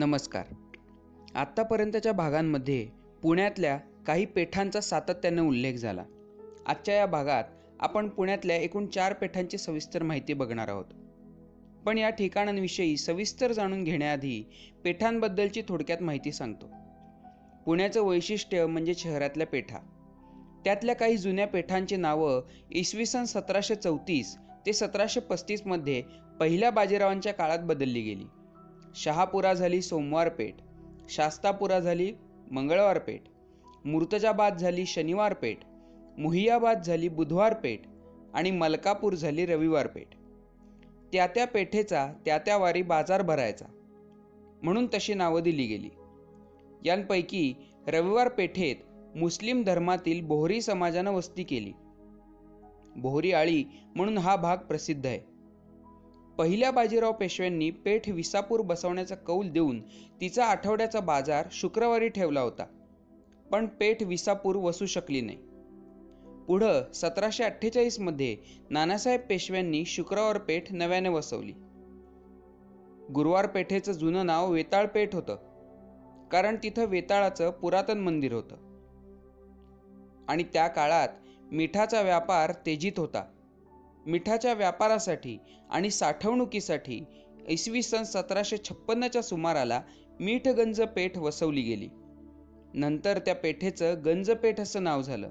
नमस्कार. आत्तापर्यंतच्या भागांमध्ये पुण्यातल्या काही पेठांचा सातत्यानं उल्लेख झाला. आजच्या या भागात आपण पुण्यातल्या एकूण चार पेठांची सविस्तर माहिती बघणार आहोत. पण या ठिकाणांविषयी सविस्तर जाणून घेण्याआधी पेठांबद्दलची थोडक्यात माहिती सांगतो. पुण्याचं वैशिष्ट्य म्हणजे शहरातल्या पेठा. त्यातल्या काही जुन्या पेठांची नावं इसवी सन सतराशे चौतीस ते सतराशे पस्तीसमध्ये पहिल्या बाजीरावांच्या काळात बदलली गेली. शहापुरा झाली सोमवार पेठ शास्तापुरा झाली मंगळवार पेठ मूर्तजाबाद झाली शनिवार पेठ मुहियाबाद झाली बुधवार पेठ आणि मलकापूर झाली रविवार पेठ त्या त्या पेठेचा त्या त्या वारी बाजार भरायचा. म्हणून तशी नावं दिली गेली. यांपैकी रविवार पेठेत मुस्लिम धर्मातील बोहरी समाजानं वस्ती केली. बोहरी आळी म्हणून हा भाग प्रसिद्ध आहे. पहिल्या बाजीराव पेशव्यांनी पेठ विसापूर बसवण्याचा कौल देऊन तिचा आठवड्याचा बाजार शुक्रवारी ठेवला होता. पण पेठ विसापूर वसू शकली नाही. पुढं सतराशे अठ्ठेचाळीसमध्ये नानासाहेब पेशव्यांनी शुक्रवार पेठ नव्याने वसवली. गुरुवार पेठेचं जुनं नाव वेताळ पेठ होतं. कारण तिथं वेताळाचं पुरातन मंदिर होतं. आणि त्या काळात मिठाचा व्यापार तेजीत होता. मिठाच्या व्यापारासाठी आणि साठवणुकीसाठी इसवी सन सतराशे छप्पन्नच्या सुमाराला मीठगंज पेठ वसवली गेली. नंतर त्या पेठेचं गंजपेठ असं नाव झालं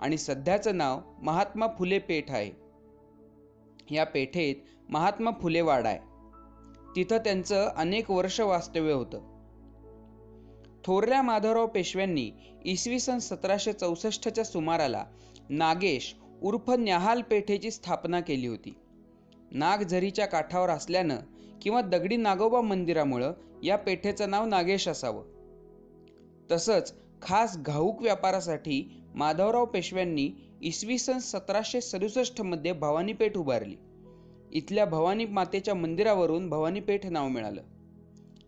आणि सध्याचं नाव महात्मा फुले पेठ आहे. या पेठेत महात्मा फुले वाडा आहे. तिथं त्यांचं अनेक वर्ष वास्तव्य होतं. थोरल्या माधवराव पेशव्यांनी इसवी सन सतराशे चौसष्टच्या सुमाराला नागेश उर्फ न्याहाल पेठेची स्थापना केली होती. नाग झरीच्या काठावर असल्यानं किंवा दगडी नागोबा मंदिरामुळं या पेठेचं नाव नागेश असावं. तसंच खास घाऊक व्यापारासाठी माधवराव पेशव्यांनी इसवी सन सतराशे सदुसष्टमध्ये भवानी पेठ उभारली. इथल्या भवानी मातेच्या मंदिरावरून भवानी पेठ नाव मिळालं.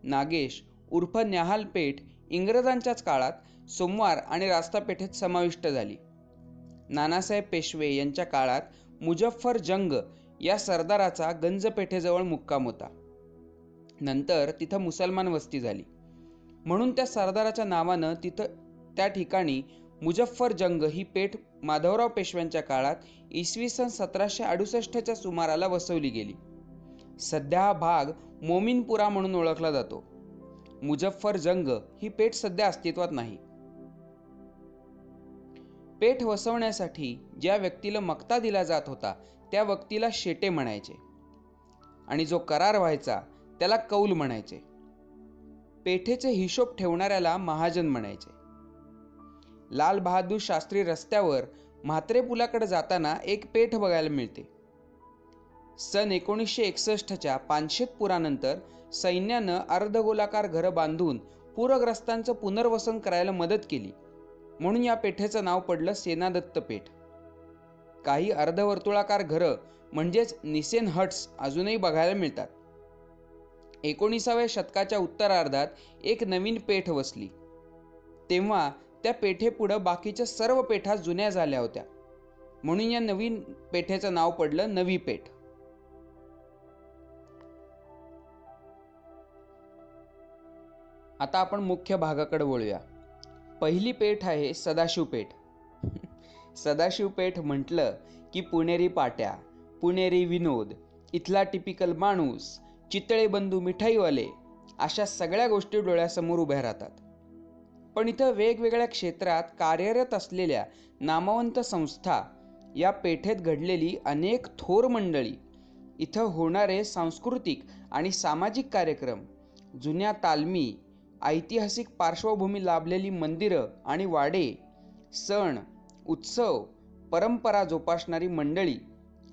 नागेश उर्फ न्याहाल पेठ इंग्रजांच्याच काळात सोमवार आणि रास्ता पेठेत समाविष्ट झाली. नानासाहेब पेशवे यांच्या काळात मुजफ्फर जंग या सरदाराचा गंज पेठेजवळ मुक्काम होता. नंतर तिथं मुसलमान वस्ती झाली. म्हणून त्या सरदाराच्या नावानं तिथं त्या ठिकाणी मुजफ्फर जंग ही पेठ माधवराव पेशव्यांच्या काळात इसवी सन सतराशे अडुसष्टच्या सुमाराला वसवली गेली. सध्या हा भाग मोमिनपुरा म्हणून ओळखला जातो. मुजफ्फर जंग ही पेठ सध्या अस्तित्वात नाही. पेठ वसवण्यासाठी ज्या व्यक्तीला मक्ता दिला जात होता त्या व्यक्तीला शेटे म्हणायचे. आणि जो करार व्हायचा त्याला कौल म्हणायचे. पेठेचे हिशोब ठेवणाऱ्याला महाजन म्हणायचे. लाल बहादूर शास्त्री रस्त्यावर म्हात्रे पुलाकडे जाताना एक पेठ बघायला मिळते. सन एकोणीसशे एकसष्टच्या पानशेत पुरानंतर सैन्यानं अर्धगोलाकार घरं बांधून पूरग्रस्तांचं पुनर्वसन करायला मदत केली. म्हणून या पेठेचं नाव पडलं सेनादत्त पेठ. काही अर्धवर्तुळाकार घरं म्हणजेच निसेन हट्स अजूनही बघायला मिळतात. एकोणीसाव्या शतकाच्या उत्तरार्धात एक नवीन पेठ वसली. तेव्हा त्या पेठेपुढं बाकीच्या सर्व पेठा जुन्या झाल्या होत्या. म्हणून या नवीन पेठेचं नाव पडलं नवी पेठ. आता आपण मुख्य भागाकडे वळूया. पहिली पेठ आहे सदाशिवपेठ सदाशिवपेठ सदाशिव पेठ म्हटलं की पुणेरी पाट्या पुणेरी विनोद इथला टिपिकल माणूस चितळे बंधू मिठाईवाले अशा सगळ्या गोष्टी डोळ्यासमोर उभ्या राहतात. पण इथं वेगवेगळ्या क्षेत्रात कार्यरत असलेल्या नामवंत संस्था या पेठेत घडलेली अनेक थोर मंडळी इथं होणारे सांस्कृतिक आणि सामाजिक कार्यक्रम जुन्या तालमी ऐतिहासिक पार्श्वभूमी लाभलेली मंदिरं आणि वाडे सण उत्सव परंपरा जोपासणारी मंडळी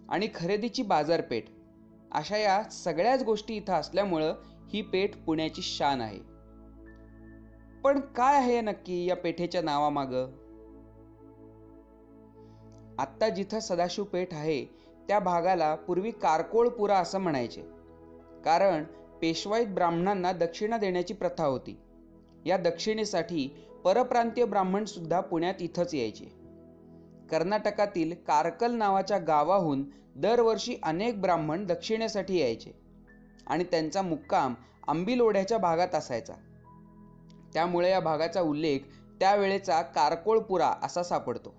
आणि खरेदीची बाजारपेठ अशा या सगळ्याच गोष्टी इथं असल्यामुळं ही पेठ पुण्याची शान आहे. पण काय आहे नक्की या पेठेच्या नावामागं? आत्ता जिथं सदाशिव पेठ आहे त्या भागाला पूर्वी कारकोळपुरा असं म्हणायचे. कारण पेशवाईत ब्राह्मणांना दक्षिणा देण्याची प्रथा होती. या दक्षिणेसाठी परप्रांतीय ब्राह्मण सुद्धा पुण्यात इथंच यायचे. कर्नाटकातील कारकल नावाच्या गावाहून दरवर्षी अनेक ब्राह्मण दक्षिणेसाठी यायचे आणि त्यांचा मुक्काम आंबिलोढ्याच्या भागात असायचा. त्यामुळे या भागाचा उल्लेख त्यावेळेचा कारकोळपुरा असा सापडतो.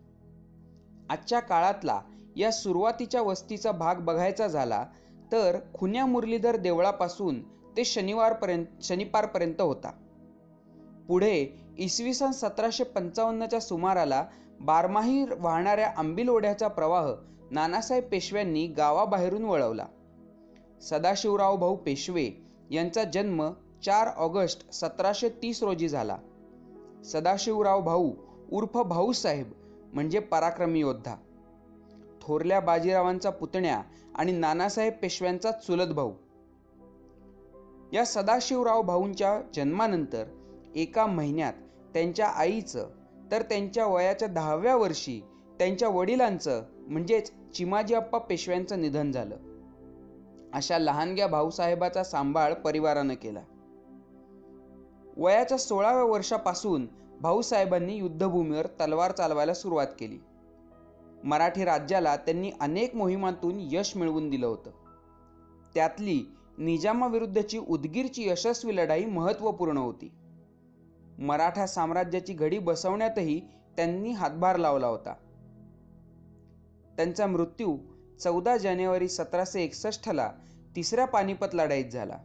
आजच्या काळातला या सुरुवातीच्या वस्तीचा भाग बघायचा झाला तर खुन्या मुरलीधर देवळापासून ते शनिवारपर्यंत शनिपारपर्यंत होता. पुढे इसवी सन सतराशे पंचावन्नच्या सुमाराला बारमाही वाहणाऱ्या आंबील ओढ्याचा प्रवाह नानासाहेब पेशव्यांनी गावाबाहेरून वळवला. सदाशिवराव भाऊ पेशवे यांचा जन्म चार ऑगस्ट सतराशे तीस रोजी झाला. सदाशिवराव भाऊ उर्फ भाऊसाहेब म्हणजे पराक्रमी योद्धा. थोरल्या बाजीरावांचा पुतण्या आणि नानासाहेब पेशव्यांचा चुलत भाऊ. या सदाशिवराव भाऊंच्या जन्मानंतर एका महिन्यात त्यांच्या आईचं तर त्यांच्या वयाच्या दहाव्या वर्षी त्यांच्या वडिलांचं म्हणजेच चिमाजी अप्पा पेशव्यांचं निधन झालं. अशा लहानग्या भाऊसाहेबाचा सांभाळ परिवारानं केला. वयाच्या सोळाव्या वर्षापासून भाऊसाहेबांनी युद्धभूमीवर तलवार चालवायला सुरुवात केली. मराठी राज्याला त्यांनी अनेक मोहिमांतून यश मिळवून दिलं होतं. त्यातली निजामाविरुद्धची उदगीरची यशस्वी लढाई महत्त्वपूर्ण होती. मराठा साम्राज्याची घडी बसवण्यातही त्यांनी हातभार लावला होता. त्यांचा मृत्यू चौदा जानेवारी सतराशे एकसष्टला तिसऱ्या पानिपत लढाईत झाला.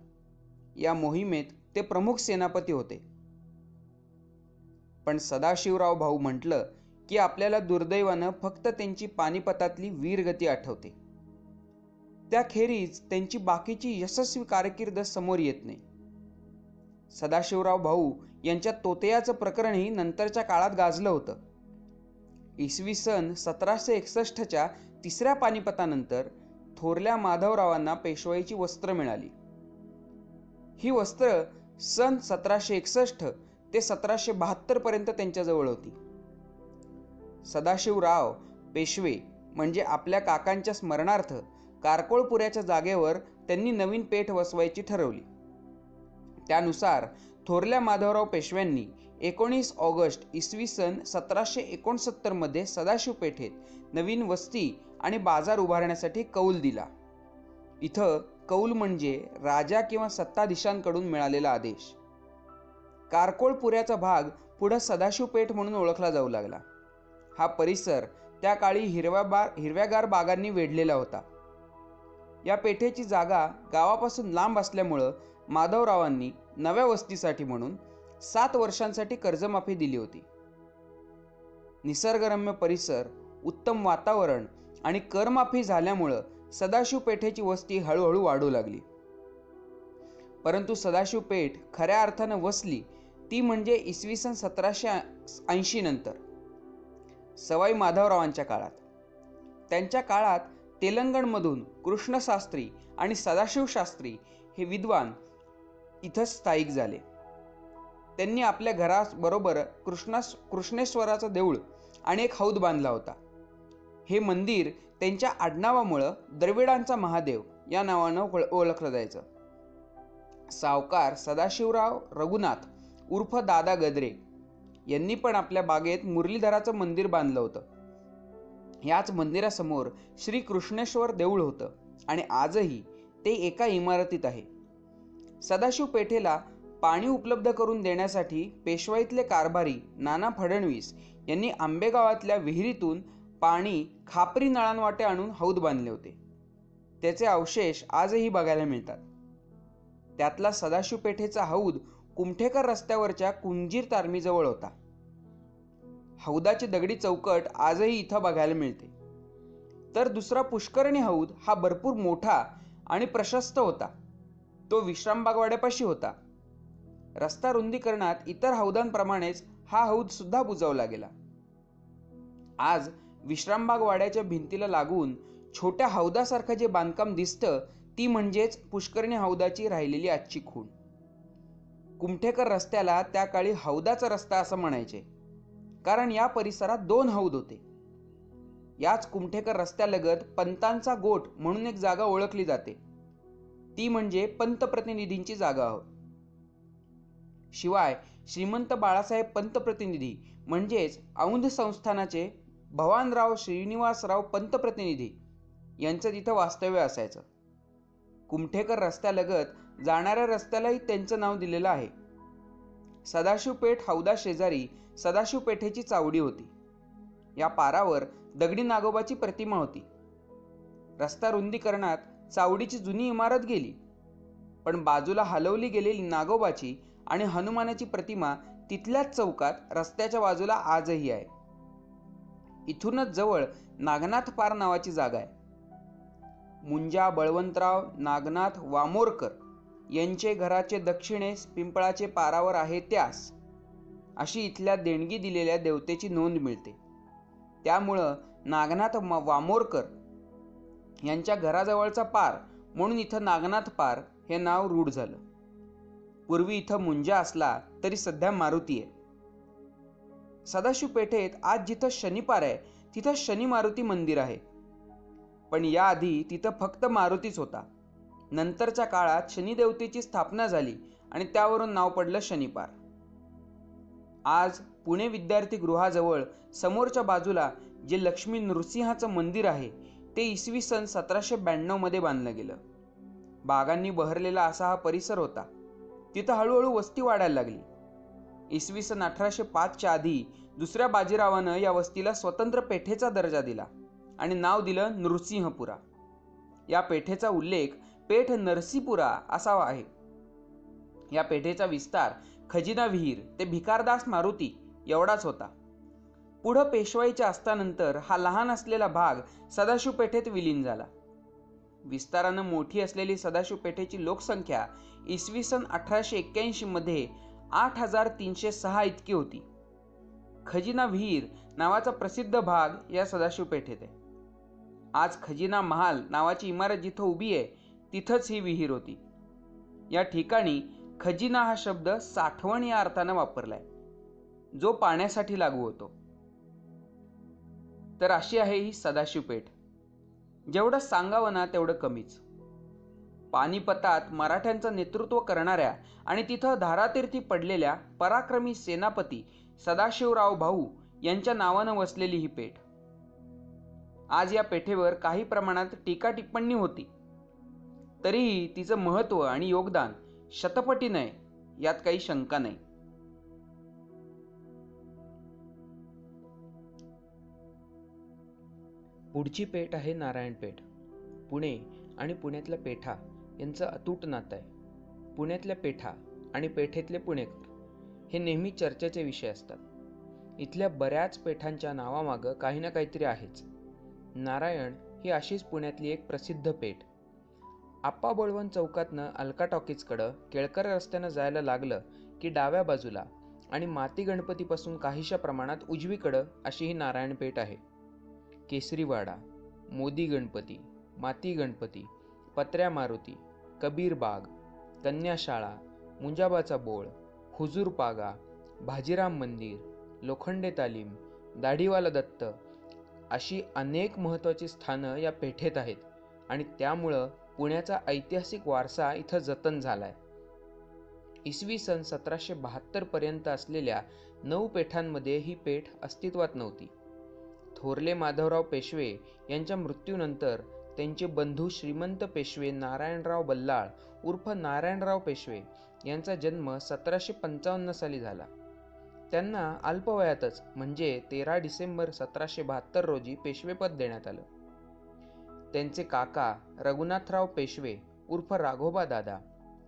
या मोहिमेत ते प्रमुख सेनापती होते. पण सदाशिवराव भाऊ म्हटलं की आपल्याला दुर्दैवानं फक्त त्यांची पानिपतातली वीरगती आठवते. त्याखेरीज त्यांची बाकीची यशस्वी कारकीर्द समोर येत नाही. सदाशिवराव भाऊ यांच्या तोतयाचं प्रकरणही नंतरच्या काळात गाजलं होतं. इसवी सन सतराशे एकसष्टच्या तिसऱ्या पानिपतानंतर थोरल्या माधवरावांना पेशवाईची वस्त्र मिळाली. ही वस्त्र सन सतराशे एकसष्ट ते सतराशे बहात्तर पर्यंत त्यांच्याजवळ होती. सदाशिवराव पेशवे म्हणजे आपल्या काकांच्या स्मरणार्थ कारकोळपुऱ्याच्या जागेवर त्यांनी नवीन पेठ वसवायची ठरवली. त्यानुसार थोरल्या माधवराव पेशव्यांनी एकोणीस ऑगस्ट इसवी सन सतराशे एकोणसत्तरमध्ये सदाशिव पेठेत नवीन वस्ती आणि बाजार उभारण्यासाठी कौल दिला. इथं कौल म्हणजे राजा किंवा सत्ताधीशांकडून मिळालेला आदेश. कारकोळपुऱ्याचा भाग पुढं सदाशिव पेठ म्हणून ओळखला जाऊ लागला. हा परिसर त्या काळी हिरव्या बा हिरव्यागार बागांनी वेढलेला होता. या पेठेची जागा गावापासून लांब असल्यामुळं माधवरावांनी नव्या वस्तीसाठी म्हणून सात वर्षांसाठी कर्जमाफी दिली होती. निसर्गरम्य परिसर उत्तम वातावरण आणि करमाफी झाल्यामुळं सदाशिव पेठेची वस्ती हळूहळू वाढू लागली. परंतु सदाशिव पेठ खऱ्या अर्थानं वसली ती म्हणजे इसवी सन सतराशे ऐंशी नंतर. सवाई माधवरावांच्या काळात. त्यांच्या काळात तेलंगणमधून कृष्णशास्त्री आणि सदाशिवशास्त्री हे विद्वान इथं स्थायिक झाले. त्यांनी आपल्या घराबरोबर कृष्णास कृष्णेश्वराचं देऊळ आणि एक हौद बांधला होता. हे मंदिर त्यांच्या आडनावामुळं द्रविडांचा महादेव या नावानं ओळखलं जायचं. सावकार सदाशिवराव रघुनाथ उर्फ दादा गदरे यांनी पण आपल्या बागेत मुरलीधराचं मंदिर बांधलं होतं. याच मंदिरासमोर श्री कृष्णेश्वर देऊळ होतं आणि आजही ते एका इमारतीत आहे. सदाशिव पेठेला पाणी उपलब्ध करून देण्यासाठी पेशवाईतले कारभारी नाना फडणवीस यांनी आंबेगावातल्या विहिरीतून पाणी खापरी नळांवाटे आणून हौद बांधले होते. त्याचे अवशेष आजही बघायला मिळतात. त्यातला सदाशिव पेठेचा हौद कुमठेकर रस्त्यावरच्या कुंजीर तारमीजवळ होता. हौदाची दगडी चौकट आजही इथं बघायला मिळते. तर दुसरा पुष्करणी हौद हा भरपूर मोठा आणि प्रशस्त होता. तो विश्रामबागवाड्यापाशी होता. रस्ता रुंदीकरणात इतर हौदांप्रमाणेच हा हौद सुद्धा बुजवला गेला. आज विश्रामबाग वाड्याच्या भिंतीला लागून छोट्या हौदासारखं जे बांधकाम दिसतं ती म्हणजेच पुष्करणी हौदाची राहिलेली आजची खूण. कुमठेकर रस्त्याला त्या काळी हौदाचा रस्ता असं म्हणायचे. कारण या परिसरात दोन हौद होते. याच कुमठेकर रस्त्यालगत पंतांचा गोठ म्हणून एक जागा ओळखली जाते. ती म्हणजे पंतप्रतिनिधींची जागा हो. शिवाय श्रीमंत बाळासाहेब पंतप्रतिनिधी म्हणजेच औंध संस्थानाचे भवानराव श्रीनिवासराव पंतप्रतिनिधी यांचं तिथं वास्तव्य असायचं. कुमठेकर रस्त्यालगत जाणाऱ्या रस्त्यालाही त्यांचं नाव दिलेलं आहे. सदाशिव पेठ हौदा शेजारी सदाशिव पेठेची चावडी होती. या पारावर दगडी नागोबाची प्रतिमा होती. रस्ता रुंदीकरणात चावडीची जुनी इमारत गेली. पण बाजूला हलवली गेलेली नागोबाची आणि हनुमानाची प्रतिमा तिथल्याच चौकात रस्त्याच्या बाजूला आजही आहे. इथूनच जवळ नागनाथ पार नावाची जागा आहे. मुंजा बळवंतराव नागनाथ वामोरकर यांचे घराचे दक्षिणेस पिंपळाचे पारावर आहे त्यास अशी इथल्या देणगी दिलेल्या देवतेची नोंद मिळते. त्यामुळं नागनाथ वामोरकर यांच्या घराजवळचा पार म्हणून इथं नागनाथ पार हे नाव रूढ झालं. पूर्वी इथं मुंजा असला तरी सध्या मारुती आहे. सदाशिव पेठेत आज जिथं शनिपार आहे तिथं शनी मारुती मंदिर आहे. पण याआधी तिथं फक्त मारुतीच होता. नंतरच्या काळात शनिदेवतेची स्थापना झाली आणि त्यावरून नाव पडलं शनिपार. आज पुणे विद्यार्थी गृहाजवळ समोरच्या बाजूला जे लक्ष्मी नृसिंहाचं मंदिर आहे ते इसवी सन सतराशे ब्याण्णवमध्ये बांधलं गेलं. बागांनी बहरलेला असा हा परिसर होता. तिथं हळूहळू वस्ती वाढायला लागली. इसवी सन अठराशे पाचच्या आधी दुसऱ्या बाजीरावानं या वस्तीला स्वतंत्र पेठेचा दर्जा दिला. आणि नाव दिलं नृसिंहपुरा. या पेठेचा उल्लेख पेठ नरसीपुरा असा आहे. या पेठेचा विस्तार खजिना विहीर ते भिकारदास मारुती एवढाच होता. पुढं पेशवाईच्या असतानंतर हा लहान असलेला भाग सदाशिव पेठेत विलीन झाला. विस्तारानं मोठी असलेली सदाशिव पेठेची लोकसंख्या इसवी सन अठराशे एक्क्याऐंशीमध्ये आठ हजार तीनशे सहा इतकी होती. खजिना विहीर नावाचा प्रसिद्ध भाग या सदाशिव पेठेत आहे. आज खजिना महाल नावाची इमारत जिथं उभी आहे तिथंच ही विहीर होती. या ठिकाणी खजिना हा शब्द साठवण या अर्थानं वापरलाय. जो पाण्यासाठी लागू होतो. तर अशी आहे ही सदाशिव पेठ. जेवढं सांगावं ना तेवढं कमीच. पानिपतात मराठ्यांचं नेतृत्व करणाऱ्या आणि तिथं धारातीर्थी पडलेल्या पराक्रमी सेनापती सदाशिवराव भाऊ यांच्या नावानं वसलेली ही पेठ. आज या पेठेवर काही प्रमाणात टीका टिप्पणी होती. तरीही तिचं महत्त्व आणि योगदान शतपटीनं आहे यात काही शंका नाही. पुढची पेठ आहे नारायणपेठ पुणे आणि पुण्यातल्या पेठा यांचं अतूट नातं आहे. पुण्यातल्या पेठा आणि पेठेतले पुणेकर हे नेहमी चर्चेचे विषय असतात. इथल्या बऱ्याच पेठांच्या नावामागं काही ना काहीतरी आहेच. नारायण ही अशीच पुण्यातली एक प्रसिद्ध पेठ. आप्पा बळवंत चौकातनं अलका टॉकीजकडं केळकर रस्त्यानं जायला लागलं की डाव्या बाजूला आणि माती गणपतीपासून काहीशा प्रमाणात उजवीकडं अशी ही नारायणपेठ आहे. केसरीवाडा मोदी गणपती माती गणपती पत्र्या मारुती कबीर बाग कन्याशाळा मुंजाबाचा बोळ हुजूर पागा भाजीराम मंदिर लोखंडे तालीम दाढीवाला दत्त अशी अनेक महत्त्वाची स्थानं या पेठेत आहेत आणि त्यामुळं पुण्याचा ऐतिहासिक वारसा इथं जतन झाला आहे इसवी सन सतराशे बहात्तरपर्यंत असलेल्या नऊ पेठांमध्ये ही पेठ अस्तित्वात नव्हती. थोरले माधवराव पेशवे यांच्या मृत्यूनंतर त्यांचे बंधू श्रीमंत पेशवे नारायणराव बल्लाळ उर्फ नारायणराव पेशवे यांचा जन्म सतराशे पंचावन्न साली झाला. त्यांना अल्पवयातच म्हणजे तेरा डिसेंबर सतराशे बहात्तर रोजी पेशवेपद देण्यात आलं. त्यांचे काका रघुनाथराव पेशवे उर्फ राघोबा दादा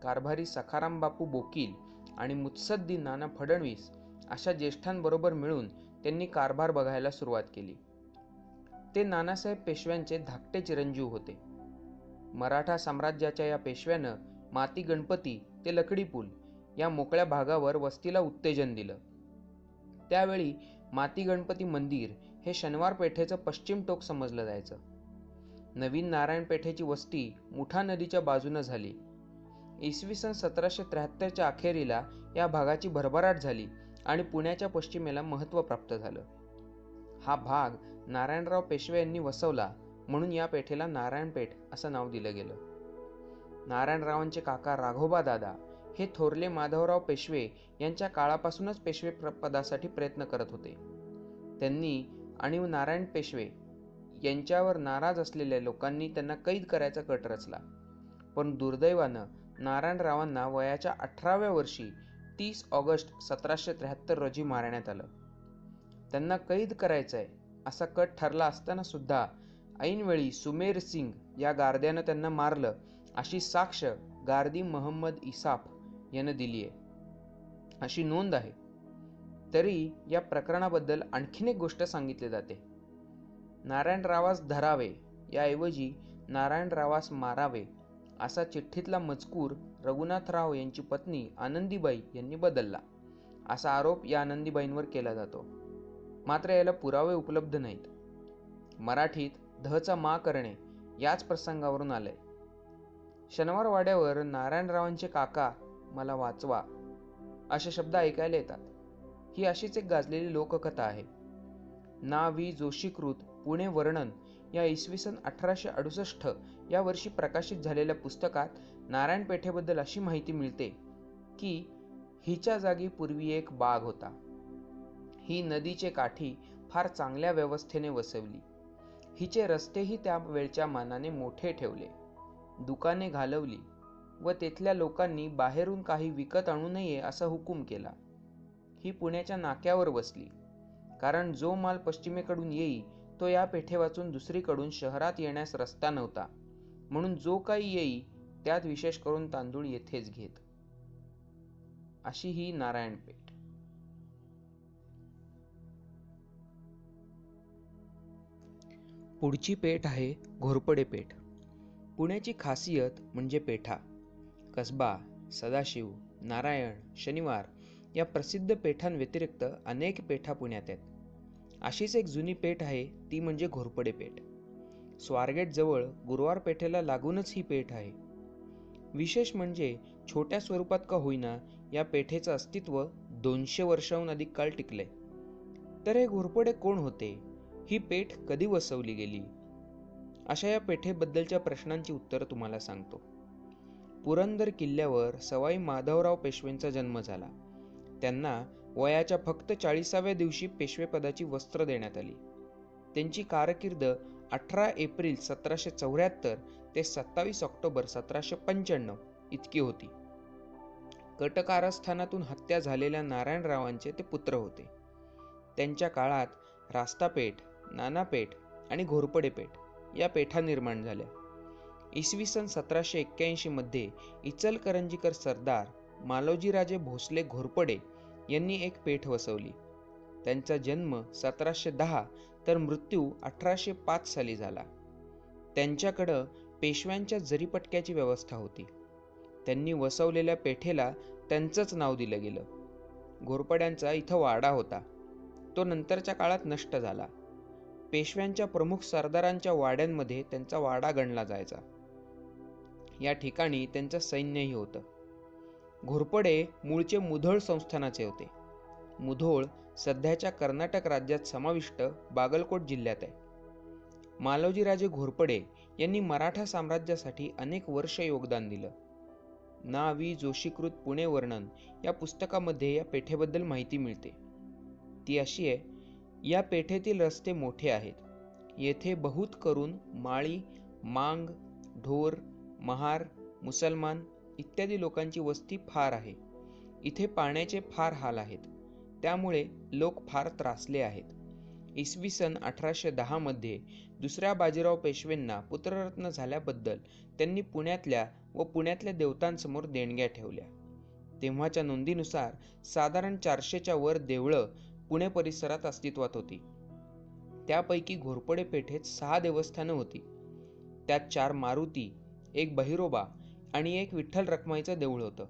कारभारी सखाराम बापू बोकील आणि मुत्सद्दी नाना फडणवीस अशा ज्येष्ठांबरोबर मिळून त्यांनी कारभार बघायला सुरुवात केली. ते नानासाहेब पेशव्यांचे धाकटे चिरंजीव होते. मराठा साम्राज्याच्या या पेशव्यानं माती गणपती ते लकडी पूल या मोकळ्या भागावर वस्तीला उत्तेजन दिलं. त्यावेळी माती गणपती मंदिर हे शनिवार पेठेचं पश्चिम टोक समजलं जायचं. नवीन नारायण पेठेची वस्ती मुठा नदीच्या बाजूनं झाली. इसवी सन सतराशे त्र्याहत्तरच्या अखेरीला या भागाची भरभराट झाली आणि पुण्याच्या पश्चिमेला महत्त्व प्राप्त झालं. हा भाग नारायणराव पेशवे यांनी वसवला म्हणून या पेठेला नारायणपेठ असं नाव दिलं गेलं. नारायणरावांचे काका राघोबा दादा हे थोरले माधवराव पेशवे यांच्या काळापासूनच पेशवे पदासाठी प्रयत्न करत होते. त्यांनी आणि नारायण पेशवे यांच्यावर नाराज असलेल्या लोकांनी त्यांना कैद करायचा कट रचला. पण दुर्दैवानं नारायणरावांना वयाच्या अठराव्या वर्षी तीस ऑगस्ट सतराशे त्र्याहत्तर रोजी मारण्यात आलं. त्यांना कैद करायचंय असा कट ठरला असताना सुद्धा ऐनवेळी सुमेर सिंग या गार्द्यानं त्यांना मारलं अशी साक्ष गार्दी महम्मद इसाफ यानं दिली आहे. अशी नोंद आहे. तरी या प्रकरणाबद्दल आणखीन एक गोष्ट सांगितली जाते. नारायणरावास धरावे याऐवजी नारायणरावास मारावे असा चिठ्ठीतला मजकूर रघुनाथराव यांची पत्नी आनंदीबाई यांनी बदलला. असा आरोप या आनंदीबाईंवर केला जातो. मात्र याला पुरावे उपलब्ध नाहीत. मराठीत धचा मा करणे याच प्रसंगावरून आलंय. शनिवार वाड्यावर नारायणरावांचे काका मला वाचवा. असे शब्द ऐकायला येतात. ही अशीच एक गाजलेली लोककथा आहे. ना वी जोशीकृत पुणे वर्णन या इसवी सन अठराशे अडुसष्ट या वर्षी प्रकाशित झालेल्या पुस्तकात नारायण पेठेबद्दल अशी माहिती मिळते की हिच्या जागी पूर्वी एक बाग होता. ही नदीचे काठी फार चांगल्या व्यवस्थेने वसवली. हिचे रस्तेही त्या वेळच्या मानाने मोठे ठेवले. दुकाने घालवली. व तेथल्या लोकांनी बाहेरून काही विकत आणू नये असा हुकूम केला. ही पुण्याच्या नाक्यावर बसली. कारण जो माल पश्चिमेकडून येई तो या पेठे वाचून दुसरीकडून शहरात येण्यास रस्ता नव्हता. म्हणून जो काही येई त्यात विशेष करून तांदूळ येथेच घेत. अशी ही नारायणपेठ. पुढची पेठ आहे घोरपडे पेठ. पुण्याची खासियत म्हणजे पेठा. कसबा सदाशिव नारायण शनिवार या प्रसिद्ध पेठांव्यतिरिक्त अनेक पेठा पुण्यात आहेत. अशीच एक जुनी पेठ आहे ती म्हणजे घोरपडे पेठ. स्वारगेटजवळ गुरुवार पेठेला लागूनच ही पेठ आहे. विशेष म्हणजे छोट्या स्वरूपात का होईना या पेठेचं अस्तित्व दोनशे वर्षाहून अधिक काळ टिकले तर हे घोरपडे कोण होते? ही पेठ कधी वसवली गेली? अशा या पेठेबद्दलच्या प्रश्नांची उत्तरं तुम्हाला सांगतो. पुरंदर किल्ल्यावर सवाई माधवराव पेशवेंचा जन्म झाला. त्यांना वयाच्या फक्त चाळीसाव्या दिवशी पेशवेपदाची वस्त्र देण्यात आली. त्यांची कारकीर्द अठरा एप्रिल सतराशे चौऱ्याहत्तर ते सत्तावीस ऑक्टोबर सतराशे पंच्याण्णव इतकी होती. कटकारस्थानातून हत्या झालेल्या नारायणरावांचे ते पुत्र होते. त्यांच्या काळात रास्तापेठ नानापेठ आणि घोरपडे पेठ या पेठा निर्माण झाल्या. इसवी सन सतराशे एक्क्याऐंशीमध्ये इचलकरंजीकर सरदार मालोजीराजे भोसले घोरपडे यांनी एक पेठ वसवली. त्यांचा जन्म सतराशे दहा तर मृत्यू अठराशे पाच साली झाला. त्यांच्याकडं पेशव्यांच्या जरीपटक्याची व्यवस्था होती. त्यांनी वसवलेल्या पेठेला त्यांचंच नाव दिलं गेलं. घोरपड्यांचा इथं वाडा होता. तो नंतरच्या काळात नष्ट झाला. पेशव्यांच्या प्रमुख सरदारांच्या वाड्यांमध्ये त्यांचा वाडा गणला जायचा. या ठिकाणी त्यांचं सैन्यही होतं. घोरपडे मूळचे मुधोळ संस्थानाचे होते. मुधोळ सध्याच्या कर्नाटक राज्यात समाविष्ट बागलकोट जिल्ह्यात आहे. मालोजीराजे घोरपडे यांनी मराठा साम्राज्यासाठी अनेक वर्ष योगदान दिलं. ना वी जोशीकृत पुणे वर्णन या पुस्तकामध्ये या पेठेबद्दल माहिती मिळते. ती अशी आहे या पेठेतील रस्ते मोठे आहेत. येथे बहुत करून माळी मांग ढोर महार मुसलमान इत्यादी लोकांची वस्ती फार आहे. इथे पाण्याचे फार हाल आहेत. त्यामुळे लोक फार त्रासले आहेत. इसवी सन अठराशे दहामध्ये दुसऱ्या बाजीराव पेशवेंना पुत्ररत्न झाल्याबद्दल त्यांनी पुण्यातल्या व पुण्यातल्या देवतांसमोर देणग्या ठेवल्या. तेव्हाच्या नोंदीनुसार साधारण चारशेच्या वर देवळं पुणे परिसरात अस्तित्वात होती. त्यापैकी घोरपडे पेठेत सहा देवस्थानं होती. त्यात चार मारुती एक बहिरोबा आणि एक विठ्ठल रखमाईचं देऊळ होतं.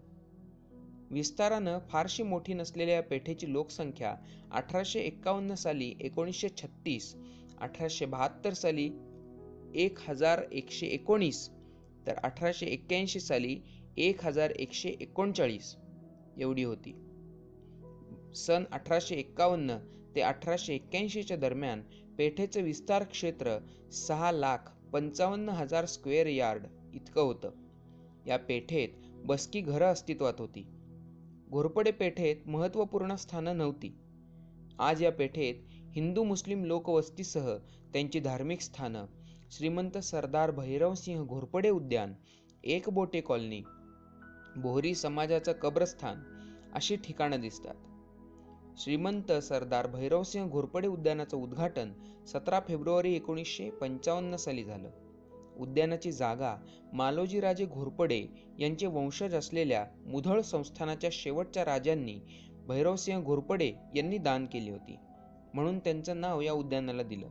विस्तारानं फारशी मोठी नसलेल्या या पेठेची लोकसंख्या अठराशे एक्कावन्न साली एकोणीसशे छत्तीस अठराशे बहात्तर साली एक हजार एकशे एकोणीस तर अठराशे एक्क्याऐंशी साली एक हजार एकशे एकोणचाळीस एवढी होती. सन अठराशे एक्कावन्न ते अठराशे एक्क्याऐंशीच्या दरम्यान पेठेचं विस्तार क्षेत्र सहा लाख पंचावन्न हजार स्क्वेअर यार्ड इतकं होतं. या पेठेत बसकी घरं अस्तित्वात होती. घोरपडे पेठेत महत्त्वपूर्ण स्थानं नव्हती. आज या पेठेत हिंदू मुस्लिम लोकवस्तीसह त्यांची धार्मिक स्थानं श्रीमंत सरदार भैरवसिंह घोरपडे उद्यान एक बोटे कॉलनी बोहरी समाजाचं कब्रस्थान अशी ठिकाणं दिसतात. श्रीमंत सरदार भैरवसिंह घोरपडे उद्यानाचं उद्घाटन सतरा फेब्रुवारी एकोणीसशे पंचावन्न साली झालं. उद्यानाची जागा मालोजीराजे घोरपडे यांचे वंशज असलेल्या मुधळ संस्थानाच्या शेवटच्या राजांनी भैरवसिंह घोरपडे यांनी दान केली होती. म्हणून त्यांचं नाव या उद्यानाला दिलं.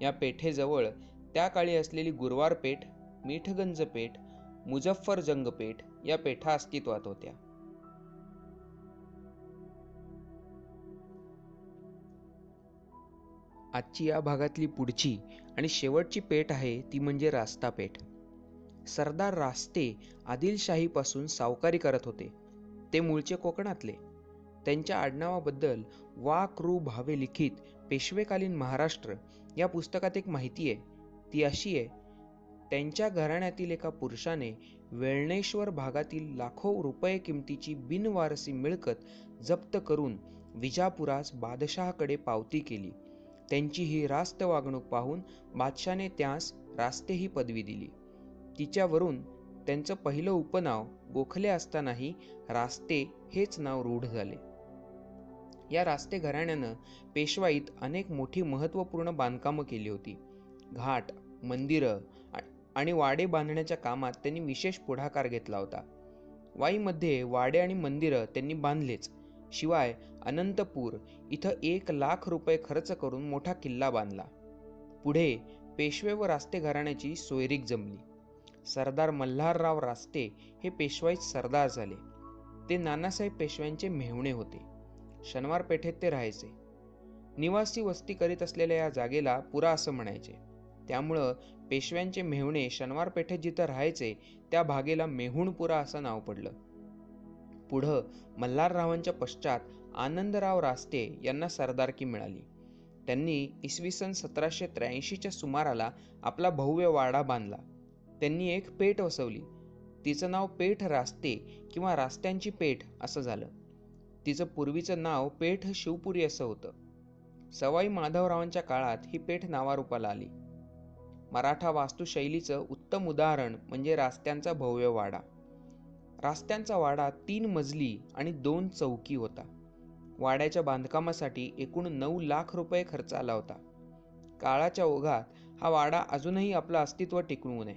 या पेठेजवळ त्या काळी असलेली गुरवार पेठ मीठगंज पेठ मुझफ्फरजंग पेठ या पेठा अस्तित्वात होत्या. आजची या भागातली पुढची आणि शेवटची पेठ आहे ती म्हणजे रास्ता पेठ. सरदार रास्ते आदिलशाहीपासून सावकारी करत होते. ते मूळचे कोकणातले. त्यांच्या आडनावाबद्दल वा क्रू भावे लिखित पेशवेकालीन महाराष्ट्र या पुस्तकात एक माहिती आहे. ती अशी आहे त्यांच्या घराण्यातील एका पुरुषाने वेळणेश्वर भागातील लाखो रुपये किमतीची बिनवारसी मिळकत जप्त करून विजापुरास बादशहाकडे पावती केली. त्यांची ही रास्त वागणूक पाहून बादशाने त्यास रास्ते ही पदवी दिली. तिच्यावरून त्यांचं पहिलं उपनाव गोखले असतानाही रास्ते हेच नाव रूढ झाले. या रास्ते घराण्यानं पेशवाईत अनेक मोठी महत्त्वपूर्ण बांधकामं केली होती. घाट मंदिरं आणि वाडे बांधण्याच्या कामात त्यांनी विशेष पुढाकार घेतला होता. वाईमध्ये वाडे आणि मंदिरं त्यांनी बांधलेच. शिवाय अनंतपूर इथं एक लाख रुपये खर्च करून मोठा किल्ला बांधला. पुढे पेशवे व रास्ते घराण्याची सोयरीक जमली. सरदार मल्हारराव रास्ते हे पेशवाईत सरदार झाले. ते नानासाहेब पेशव्यांचे मेहुणे होते. शनिवार पेठेत ते राहायचे. निवासी वस्ती करीत असलेल्या या जागेला पुरा असं म्हणायचे. त्यामुळं पेशव्यांचे मेहुणे शनिवार पेठेत जिथं राहायचे त्या भागेला मेहुणपुरा असं नाव पडलं. पुढं मल्हाररावांच्या पश्चात आनंदराव रास्ते यांना सरदारकी मिळाली. त्यांनी इसवी सन सतराशे त्र्याऐंशीच्या सुमाराला आपला भव्य वाडा बांधला. त्यांनी एक पेठ वसवली. तिचं नाव पेठ रास्ते किंवा रास्त्यांची पेठ असं झालं. तिचं पूर्वीचं नाव पेठ शिवपुरी असं होतं. सवाई माधवरावांच्या काळात ही पेठ नावारूपाला आली. मराठा वास्तुशैलीचं उत्तम उदाहरण म्हणजे रास्त्यांचा भव्य वाडा. रास्त्यांचा वाडा तीन मजली आणि दोन चौकी होता. वाड्याच्या बांधकामासाठी एकूण नऊ लाख रुपये खर्च आला होता. काळाच्या ओघात हा वाडा अजूनही आपलं अस्तित्व टिकवू नये.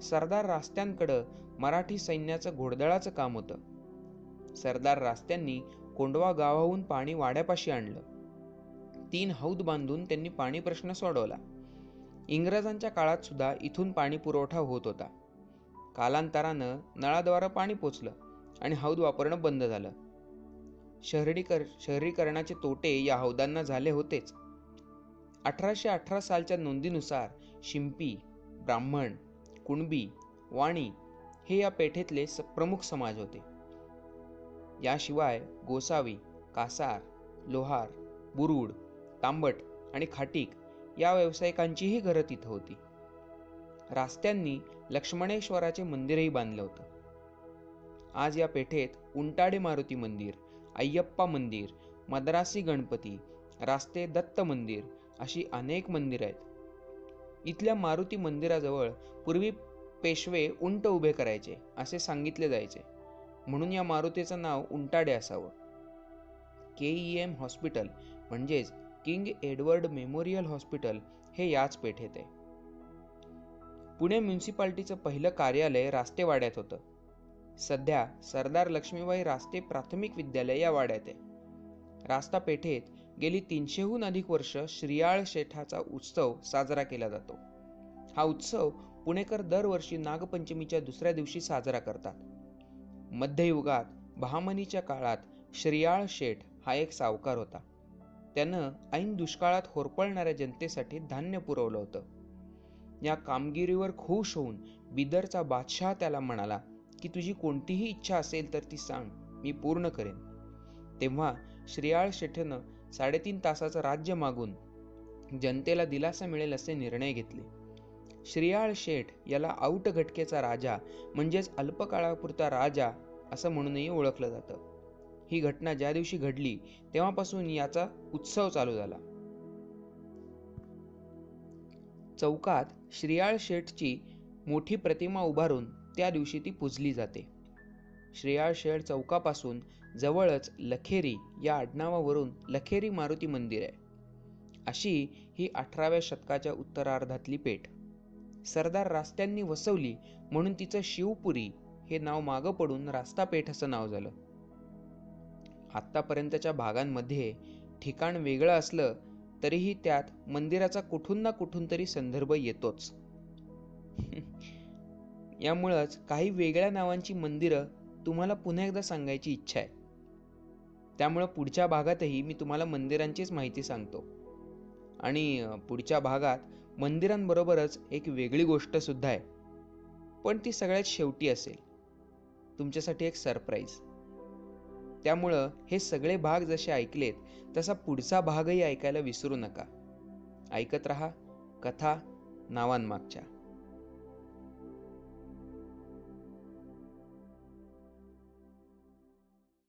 सरदार रास्त्यांकडं मराठी सैन्याचं घोडदळाचं काम होतं. सरदार रास्त्यांनी कोंडवा गावाहून पाणी वाड्यापाशी आणलं. तीन हौद बांधून त्यांनी पाणी प्रश्न सोडवला. इंग्रजांच्या काळात सुद्धा इथून पाणी पुरवठा होत होता. कालांतरानं नळाद्वारा पाणी पोचलं आणि हौद वापरणं बंद झालं. शहरीकर शहरीकरणाचे तोटे या हौदांना झाले होतेच. अठराशे अठरा सालच्या नोंदीनुसार शिंपी ब्राह्मण कुणबी वाणी हे या पेठेतले प्रमुख समाज होते. याशिवाय गोसावी कासार लोहार बुरुड तांबट आणि खाटीक या व्यावसायिकांचीही घरं तिथं होती. रास्त्यांनी लक्ष्मणेश्वराचे मंदिरही बांधलं होतं. आज या पेठेत उंटाडे मारुती मंदिर अय्यप्पा मंदिर मद्रासी गणपती रास्ते दत्त मंदिर अशी अनेक मंदिरं आहेत. इथल्या मारुती मंदिराजवळ पूर्वी पेशवे उंट उभे करायचे असे सांगितले जायचे. म्हणून या मारुतीचं नाव उंटाडे असावं. के ई एम हॉस्पिटल म्हणजेच किंग एडवर्ड मेमोरियल हॉस्पिटल हे याच पेठेत आहे. पुणे म्युन्सिपाल्टीचं पहिलं कार्यालय रास्तेवाड्यात होतं. सध्या सरदार लक्ष्मीबाई रास्ते प्राथमिक विद्यालय या वाड्यात आहे. रास्ता पेठेत गेली तीनशेहून अधिक वर्ष श्रियाळ शेठाचा उत्सव साजरा केला जातो. हा उत्सव पुणेकर दरवर्षी नागपंचमीच्या दुसऱ्या दिवशी साजरा करतात. मध्ययुगात बहामनीच्या काळात श्रियाळ शेठ हा एक सावकार होता. त्यानं ऐन दुष्काळात होरपळणाऱ्या जनतेसाठी धान्य पुरवलं होतं. या कामगिरीवर खुश होऊन बिदरचा बादशाह त्याला म्हणाला की तुझी कोणतीही इच्छा असेल तर ती सांग. मी पूर्ण करेन. तेव्हा श्रेयाळ शेठनं साडेतीन तासाचं राज्य मागून जनतेला दिलासा मिळेल असे निर्णय घेतले. श्रेयाळ शेठ याला आऊट घटकेचा राजा म्हणजेच अल्पकाळापुरता राजा असं म्हणूनही ओळखलं जातं. ही घटना ज्या दिवशी घडली तेव्हापासून याचा उत्सव चालू झाला. चौकात श्रियाळ शेठची मोठी प्रतिमा उभारून त्या दिवशी ती पुजली जाते. श्रेयाळ शेळ चौकापासून जवळच लखेरी या आडनावावरून लखेरी मारुती मंदिर आहे. अशी ही अठराव्या शतकाच्या उत्तरार्धातली पेठ. सरदार रास्त्यांनी वसवली म्हणून तिचं शिवपुरी हे नाव मागं पडून रास्तापेठ असं नाव झालं. आत्तापर्यंतच्या भागांमध्ये ठिकाण वेगळं असलं तरीही त्यात मंदिराचा कुठून ना कुठून तरी संदर्भ येतोच. यामुळंच काही वेगळ्या नावांची मंदिरं तुम्हाला पुन्हा एकदा सांगायची इच्छा आहे. त्यामुळं पुढच्या भागातही मी तुम्हाला मंदिरांचीच माहिती सांगतो. आणि पुढच्या भागात मंदिरांबरोबरच एक वेगळी गोष्ट सुद्धा आहे. पण ती सगळ्यात शेवटी असेल. तुमच्यासाठी एक सरप्राईज. त्यामुळं हे सगळे भाग जसे ऐकलेत तसा पुढचा भागही ऐकायला विसरू नका. ऐकत रहा कथा नावांमागच्या.